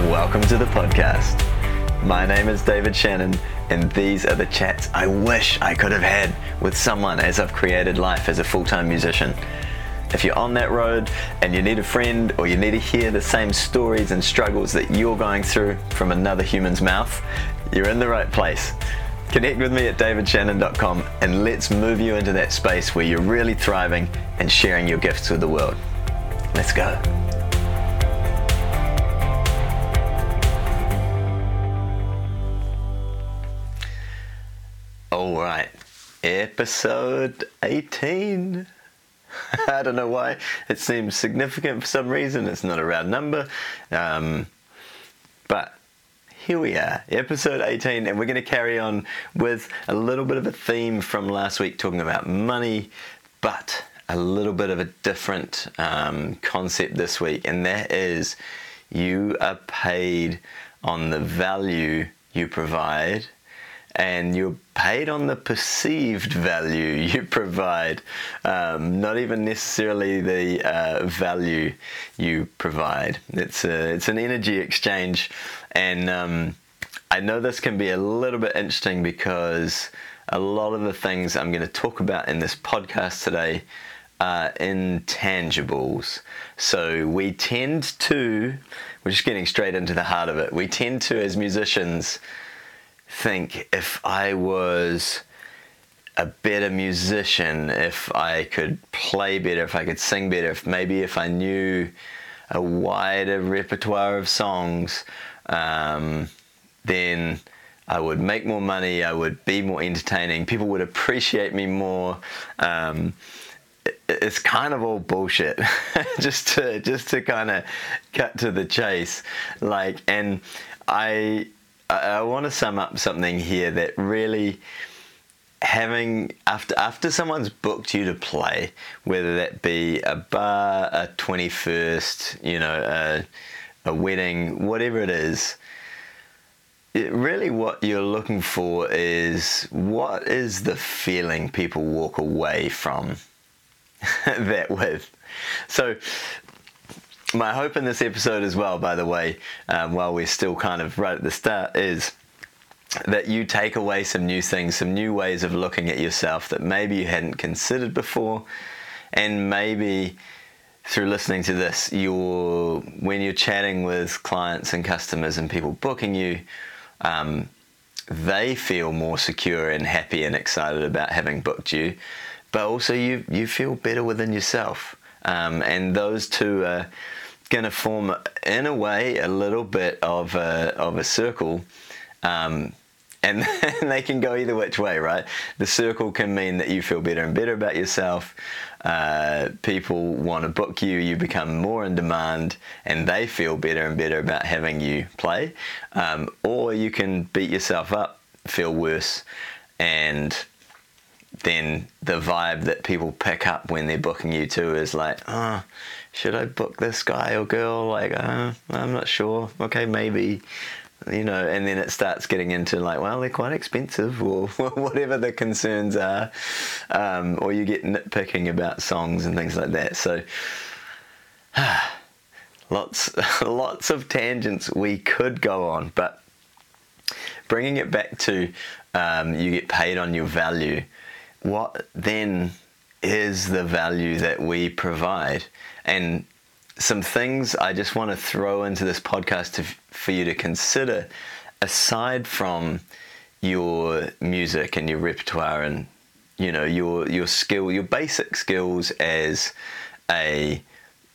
Welcome to the podcast. My name is David Shannon, and these are the chats I wish I could have had with someone as I've created life as a full time musician. If you're on that road and you need a friend or you need to hear the same stories and struggles that you're going through from another human's mouth, you're in the right place. Connect with me at davidshannon.com and let's move you into that space where you're really thriving and sharing your gifts with the world. Let's go. All right, episode 18. I don't know why it seems significant for some reason. It's not a round number. Um, but here we are, episode 18, and we're going to carry on with a little bit of a theme from last week talking about money, but a little bit of a different um, concept this week, and that is you are paid on the value you provide and you're paid on the perceived value you provide, um, not even necessarily the uh, value you provide. It's a, it's an energy exchange, and um, I know this can be a little bit interesting because a lot of the things I'm going to talk about in this podcast today are intangibles. So we tend to, we're just getting straight into the heart of it. We tend to, as musicians think if I was a better musician, if I could play better, if I could sing better, if maybe if I knew a wider repertoire of songs, um, then I would make more money, I would be more entertaining, people would appreciate me more. Um, it's kind of all bullshit just to just to kind of cut to the chase like and i I, I want to sum up something here that really having after after someone's booked you to play, whether that be a bar, a twenty first, you know, a, a wedding, whatever it is. It really, what you're looking for is what is the feeling people walk away from that with. So, my hope in this episode as well, by the way, um, while we're still kind of right at the start, is that you take away some new things, some new ways of looking at yourself that maybe you hadn't considered before, and maybe through listening to this, you're when you're chatting with clients and customers and people booking you, um, they feel more secure and happy and excited about having booked you, but also you you feel better within yourself, um, and those two are going to form, in a way, a little bit of a, of a circle. Um, and, they can go either which way, right? The circle can mean that you feel better and better about yourself. Uh, people want to book you, you become more in demand, and they feel better and better about having you play. Um, or you can beat yourself up, feel worse, and then the vibe that people pick up when they're booking you too is like, oh, should I book this guy or girl? Like, uh, I'm not sure. Okay, maybe. You know, and then it starts getting into like, well, they're quite expensive, or whatever the concerns are, um, or you get nitpicking about songs and things like that. So, lots, lots of tangents we could go on, but bringing it back to um, you get paid on your value. What then is the value that we provide? and some things I just want to throw into this podcast to, for you to consider aside from your music and your repertoire and you know your your skill your basic skills as a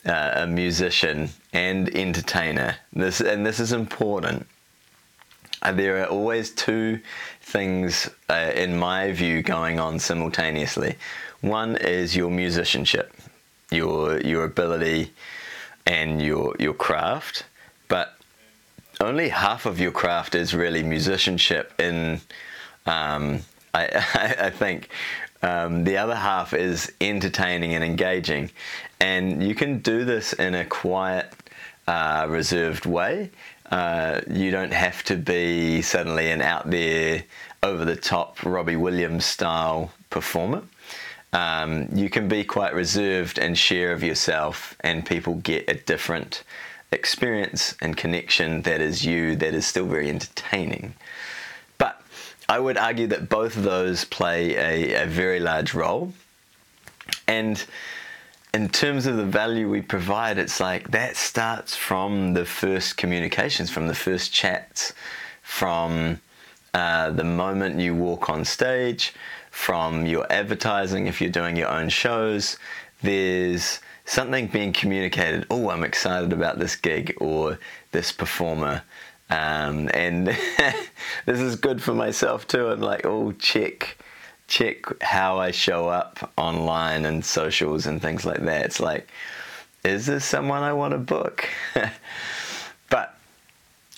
uh, a musician and entertainer this and this is important there are always two things uh, in my view going on simultaneously one is your musicianship your your ability and your your craft, but only half of your craft is really musicianship. In um, I, I, think um, the other half is entertaining and engaging, and you can do this in a quiet, uh, reserved way. Uh, you don't have to be suddenly an out there, over the top Robbie Williams style performer um, you can be quite reserved and share of yourself, and people get a different experience and connection that is you that is still very entertaining. But I would argue that both of those play a, a very large role. And in terms of the value we provide, it's like that starts from the first communications, from the first chats, from uh, the moment you walk on stage, from your advertising if you're doing your own shows. There's something being communicated. Oh, I'm excited about this gig or this performer. Um, and this is good for myself too. I'm like, oh, check, check how I show up online and socials and things like that. It's like, is this someone I want to book? but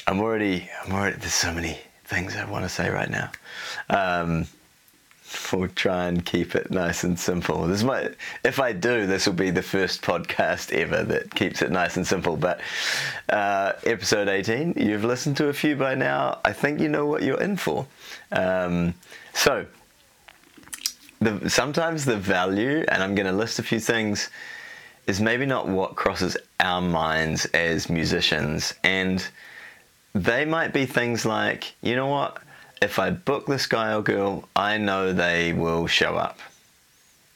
I'm already, I'm already. There's so many things I want to say right now. Um, we'll try and keep it nice and simple. This might, if I do, this will be the first podcast ever that keeps it nice and simple. But uh, episode 18, you've listened to a few by now. I think you know what you're in for. Um, so, the, sometimes the value, and I'm going to list a few things, is maybe not what crosses our minds as musicians. And they might be things like, you know what? if I book this guy or girl, I know they will show up.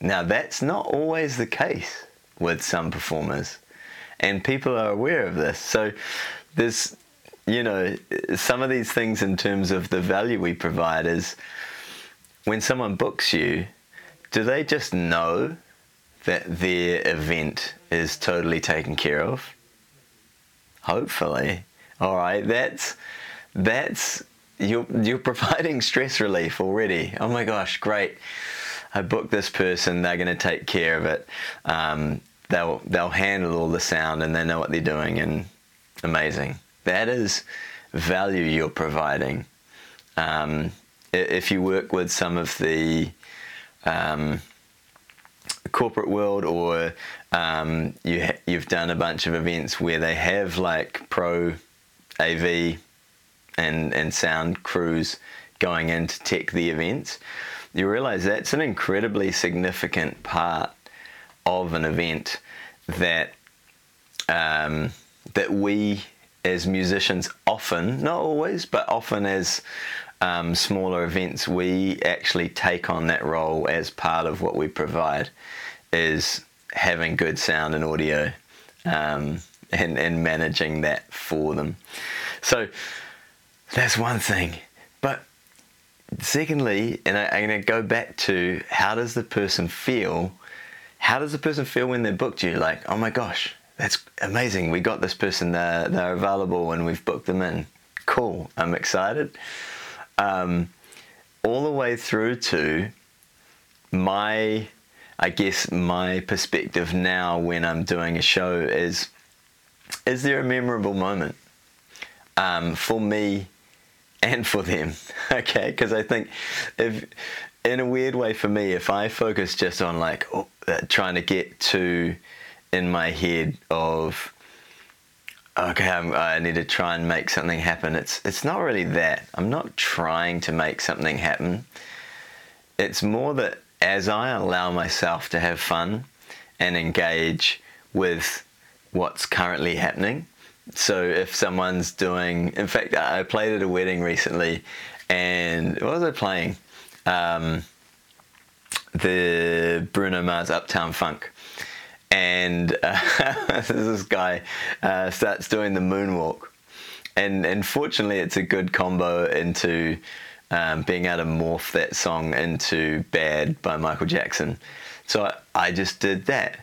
Now, that's not always the case with some performers, and people are aware of this. So, there's, you know, some of these things in terms of the value we provide is when someone books you, do they just know that their event is totally taken care of? Hopefully. All right, that's that's you're you're providing stress relief already. Oh my gosh, great! I booked this person; they're going to take care of it. Um, they'll they'll handle all the sound and they know what they're doing, and amazing. That is value you're providing. Um, if you work with some of the um, corporate world or um, you ha- you've done a bunch of events where they have like pro AV and, and sound crews going in to tech the events, you realize that's an incredibly significant part of an event that um, that we as musicians often, not always, but often as um, smaller events, we actually take on that role as part of what we provide is having good sound and audio um, and, and managing that for them. So that's one thing. But secondly, and I, am going to go back to how does the person feel? How does the person feel when they booked you? Like, oh my gosh, that's amazing. We got this person, they're, they're available and we've booked them in. Cool, I'm excited. Um, all the way through to my, I guess, my perspective now when I'm doing a show is is there a memorable moment? Um, for me, and for them. Okay, because I think if in a weird way for me, if I focus just on like oh, trying to get to in my head of okay, I'm, i need to try and make something happen. It's it's not really that. I'm not trying to make something happen. It's more that as I allow myself to have fun and engage with what's currently happening, so if someone's doing, in fact, I played at a wedding recently, and what was I playing? Um, the Bruno Mars Uptown Funk, and uh, this guy uh, starts doing the moonwalk, and and fortunately, it's a good combo into um, being able to morph that song into "Bad" by Michael Jackson. So I, I just did that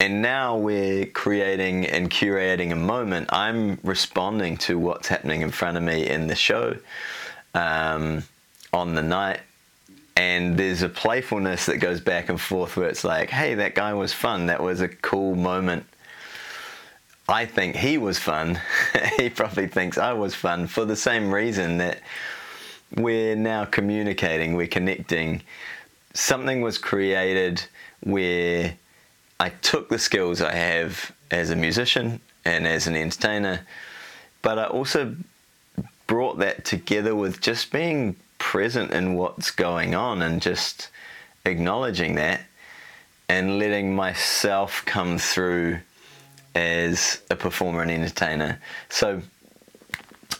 and now we're creating and curating a moment. I'm responding to what's happening in front of me in the show um, on the night. And there's a playfulness that goes back and forth where it's like, hey, that guy was fun. That was a cool moment. I think he was fun. he probably thinks I was fun for the same reason that we're now communicating, we're connecting. Something was created where I took the skills I have as a musician and as an entertainer, but I also brought that together with just being present in what's going on and just acknowledging that and letting myself come through as a performer and entertainer. So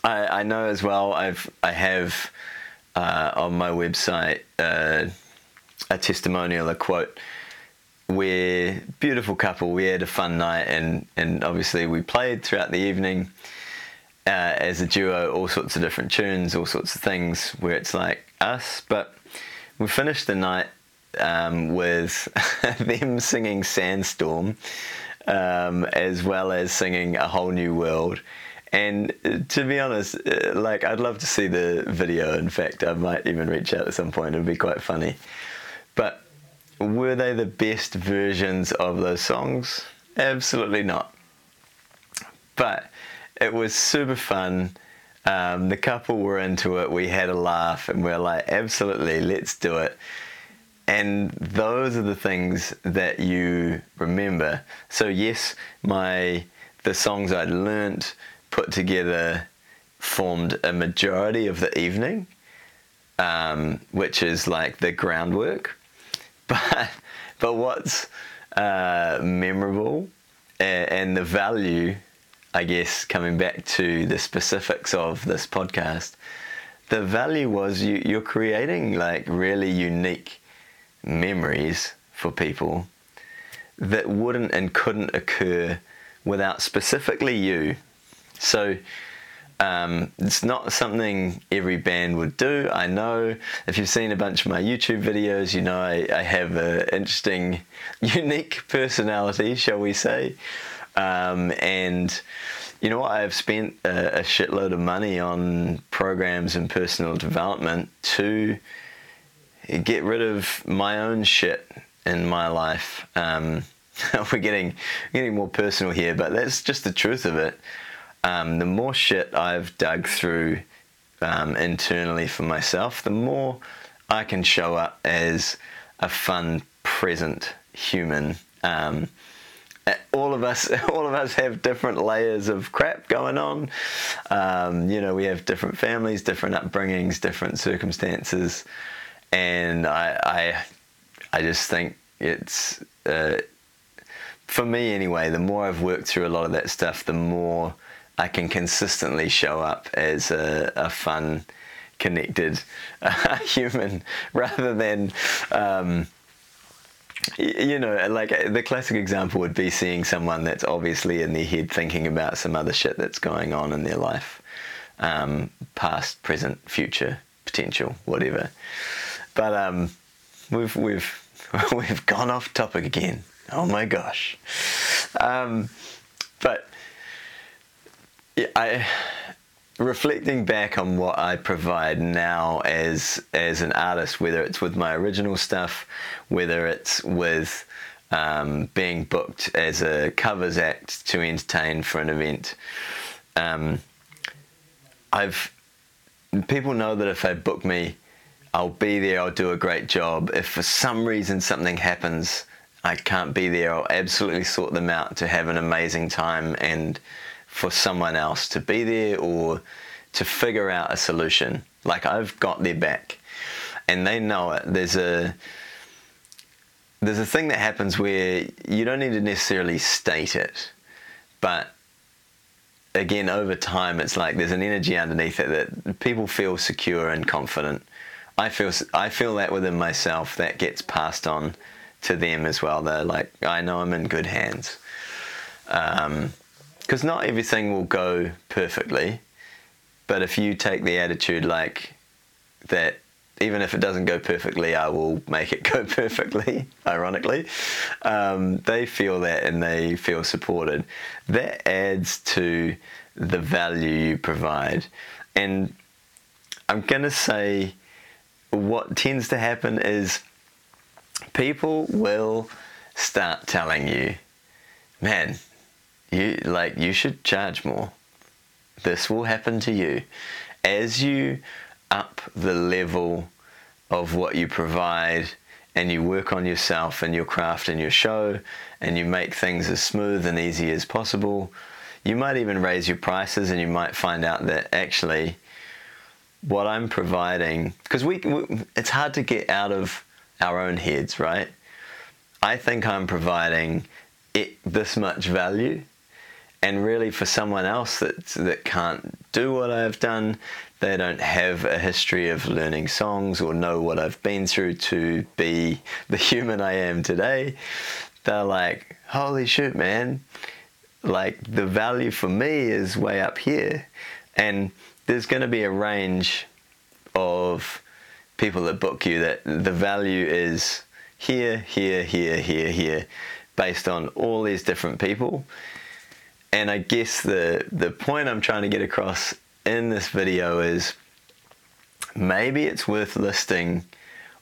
I, I know as well. I've I have uh, on my website uh, a testimonial, a quote. We're beautiful couple. We had a fun night, and and obviously we played throughout the evening uh, as a duo, all sorts of different tunes, all sorts of things where it's like us. But we finished the night um, with them singing Sandstorm, um, as well as singing A Whole New World. And uh, to be honest, uh, like I'd love to see the video. In fact, I might even reach out at some point. It'd be quite funny. But were they the best versions of those songs? Absolutely not. But it was super fun. Um, the couple were into it. We had a laugh, and we are like, absolutely, let's do it. And those are the things that you remember. So yes, my the songs I'd learnt put together formed a majority of the evening, um, which is like the groundwork. But but what's uh, memorable and, and the value I guess coming back to the specifics of this podcast, the value was you, you're creating like really unique memories for people that wouldn't and couldn't occur without specifically you. So um, it's not something every band would do. I know if you've seen a bunch of my YouTube videos, you know I, I have an interesting, unique personality, shall we say. Um, and you know what? I've spent a, a, shitload of money on programs and personal development to get rid of my own shit in my life. Um, we're getting getting more personal here, but that's just the truth of it. Um, the more shit I've dug through um, internally for myself, the more I can show up as a fun, present human. All of us all of us have different layers of crap going on. Um, you know we have different families different upbringings different circumstances. And i i, I just think it's uh, for me anyway the more i've worked through a lot of that stuff the more i can consistently show up as a, a fun connected uh, human rather than um, you know, like the classic example would be seeing someone that's obviously in their head thinking about some other shit that's going on in their life, um, past, present, future, potential, whatever. But um, we've we've we've gone off topic again. Oh my gosh. Um, but yeah, I reflecting back on what I provide now as as an artist, whether it's with my original stuff, whether it's with um, being booked as a covers act to entertain for an event, um, I've people know that if they book me, I'll be there. I'll do a great job. If for some reason something happens, I can't be there. I'll absolutely sort them out to have an amazing time and for someone else to be there or to figure out a solution. Like I've got their back, and they know it. There's a there's a thing that happens where you don't need to necessarily state it, but again over time it's like there's an energy underneath it that people feel secure and confident. I feel I feel that within myself that gets passed on to them as well. They're like I know I'm in good hands. Um, because not everything will go perfectly, but if you take the attitude like that, even if it doesn't go perfectly, I will make it go perfectly, ironically, um, they feel that and they feel supported. That adds to the value you provide. And I'm going to say what tends to happen is people will start telling you, man, you like you should charge more. This will happen to you as you up the level of what you provide and you work on yourself and your craft and your show and you make things as smooth and easy as possible. You might even raise your prices and you might find out that actually what I'm providing because we, we it's hard to get out of our own heads, right? I think I'm providing it, this much value and really for someone else that that can't do what I've done, they don't have a history of learning songs or know what I've been through to be the human I am today. They're like, holy shit, man! Like the value for me is way up here, and there's going to be a range of people that book you that the value is here, here, here, here, here, based on all these different people. And I guess the the point I'm trying to get across in this video is maybe it's worth listing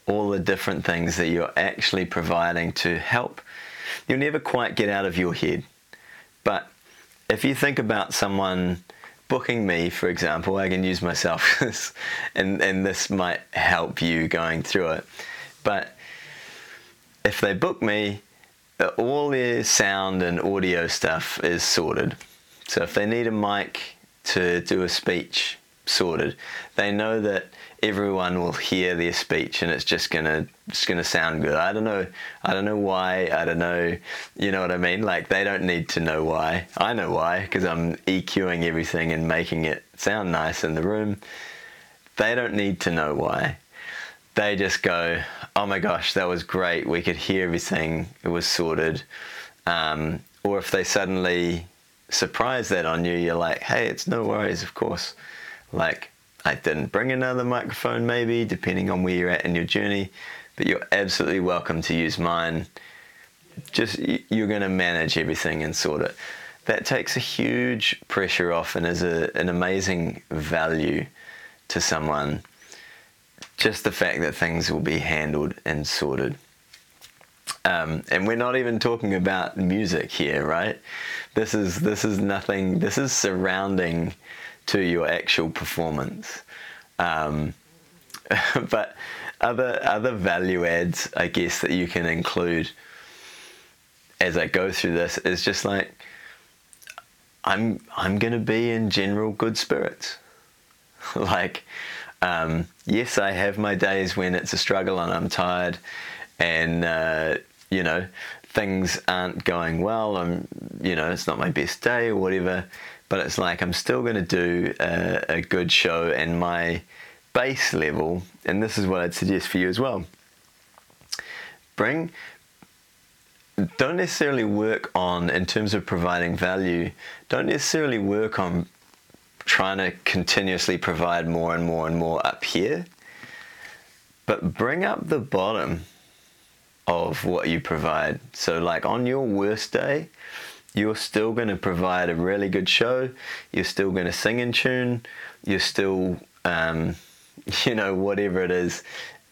all the different things that you're actually providing to help. You'll never quite get out of your head. But if you think about someone booking me, for example, I can use myself, and, and this might help you going through it. But if they book me, all their sound and audio stuff is sorted. So if they need a mic to do a speech, sorted. They know that everyone will hear their speech and it's just gonna just gonna sound good. I don't know I don't know why, I don't know you know what I mean? Like they don't need to know why. I know why, because I'm EQing everything and making it sound nice in the room. They don't need to know why. They just go, Oh my gosh, that was great. We could hear everything. It was sorted. Um, or if they suddenly surprise that on you, you're like, hey, it's no worries, of course. Like, I didn't bring another microphone, maybe, depending on where you're at in your journey, but you're absolutely welcome to use mine. Just you're going to manage everything and sort it. That takes a huge pressure off and is a, an amazing value to someone. Just the fact that things will be handled and sorted. Um, and we're not even talking about music here, right? This is this is nothing. This is surrounding to your actual performance. Um, but other other value adds, I guess, that you can include as I go through this is just like I'm I'm gonna be in general good spirits. like, um, yes, I have my days when it's a struggle and I'm tired, and uh, you know things aren't going well. I'm you know it's not my best day or whatever but it's like I'm still going to do a, a good show and my base level, and this is what I'd suggest for you as well. Bring, don't necessarily work on, in terms of providing value, don't necessarily work on trying to continuously provide more and more and more up here, but bring up the bottom of what you provide. So, like on your worst day, you're still going to provide a really good show. You're still going to sing in tune. You're still, um, you know, whatever it is,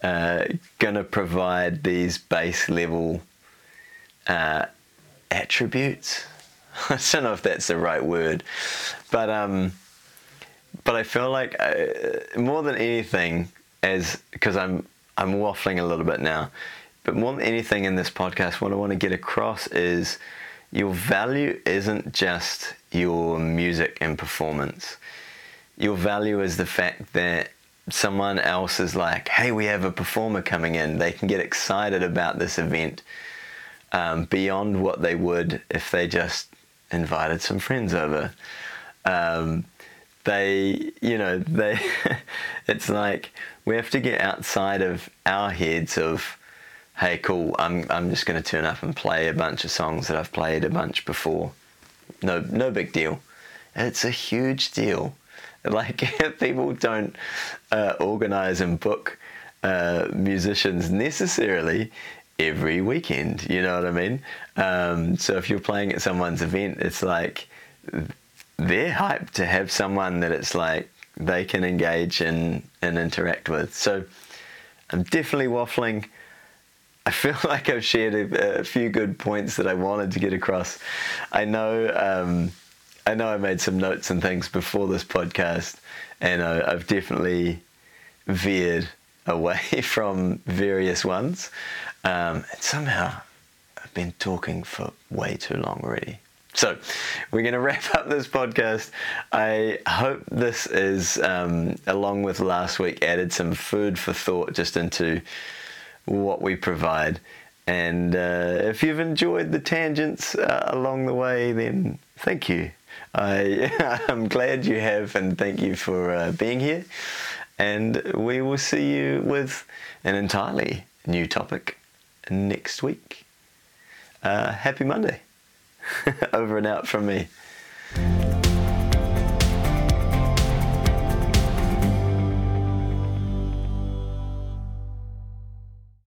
uh, going to provide these base level uh, attributes. I don't know if that's the right word, but um, but I feel like uh, more than anything, as because I'm I'm waffling a little bit now, but more than anything in this podcast, what I want to get across is your value isn't just your music and performance. Your value is the fact that someone else is like, hey, we have a performer coming in. They can get excited about this event um, beyond what they would if they just invited some friends over. Um, they, you know, they, it's like we have to get outside of our heads of, hey, cool, I'm, I'm just going to turn up and play a bunch of songs that I've played a bunch before. No, no big deal. It's a huge deal. Like people don't uh, organize and book uh, musicians necessarily every weekend. You know what I mean? Um, so if you're playing at someone's event, it's like they're hyped to have someone that it's like they can engage and, and interact with. So I'm definitely waffling. I feel like I've shared a, a, few good points that I wanted to get across. I know, um, I know I made some notes and things before this podcast, and I, I've definitely veered away from various ones. Um, and somehow I've been talking for way too long already. So, we're going to wrap up this podcast. I hope this is, um, along with last week, added some food for thought just into what we provide. And uh, if you've enjoyed the tangents uh, along the way, then thank you. I, I'm glad you have, and thank you for uh, being here. And we will see you with an entirely new topic next week. Uh, happy Monday. Over and out from me.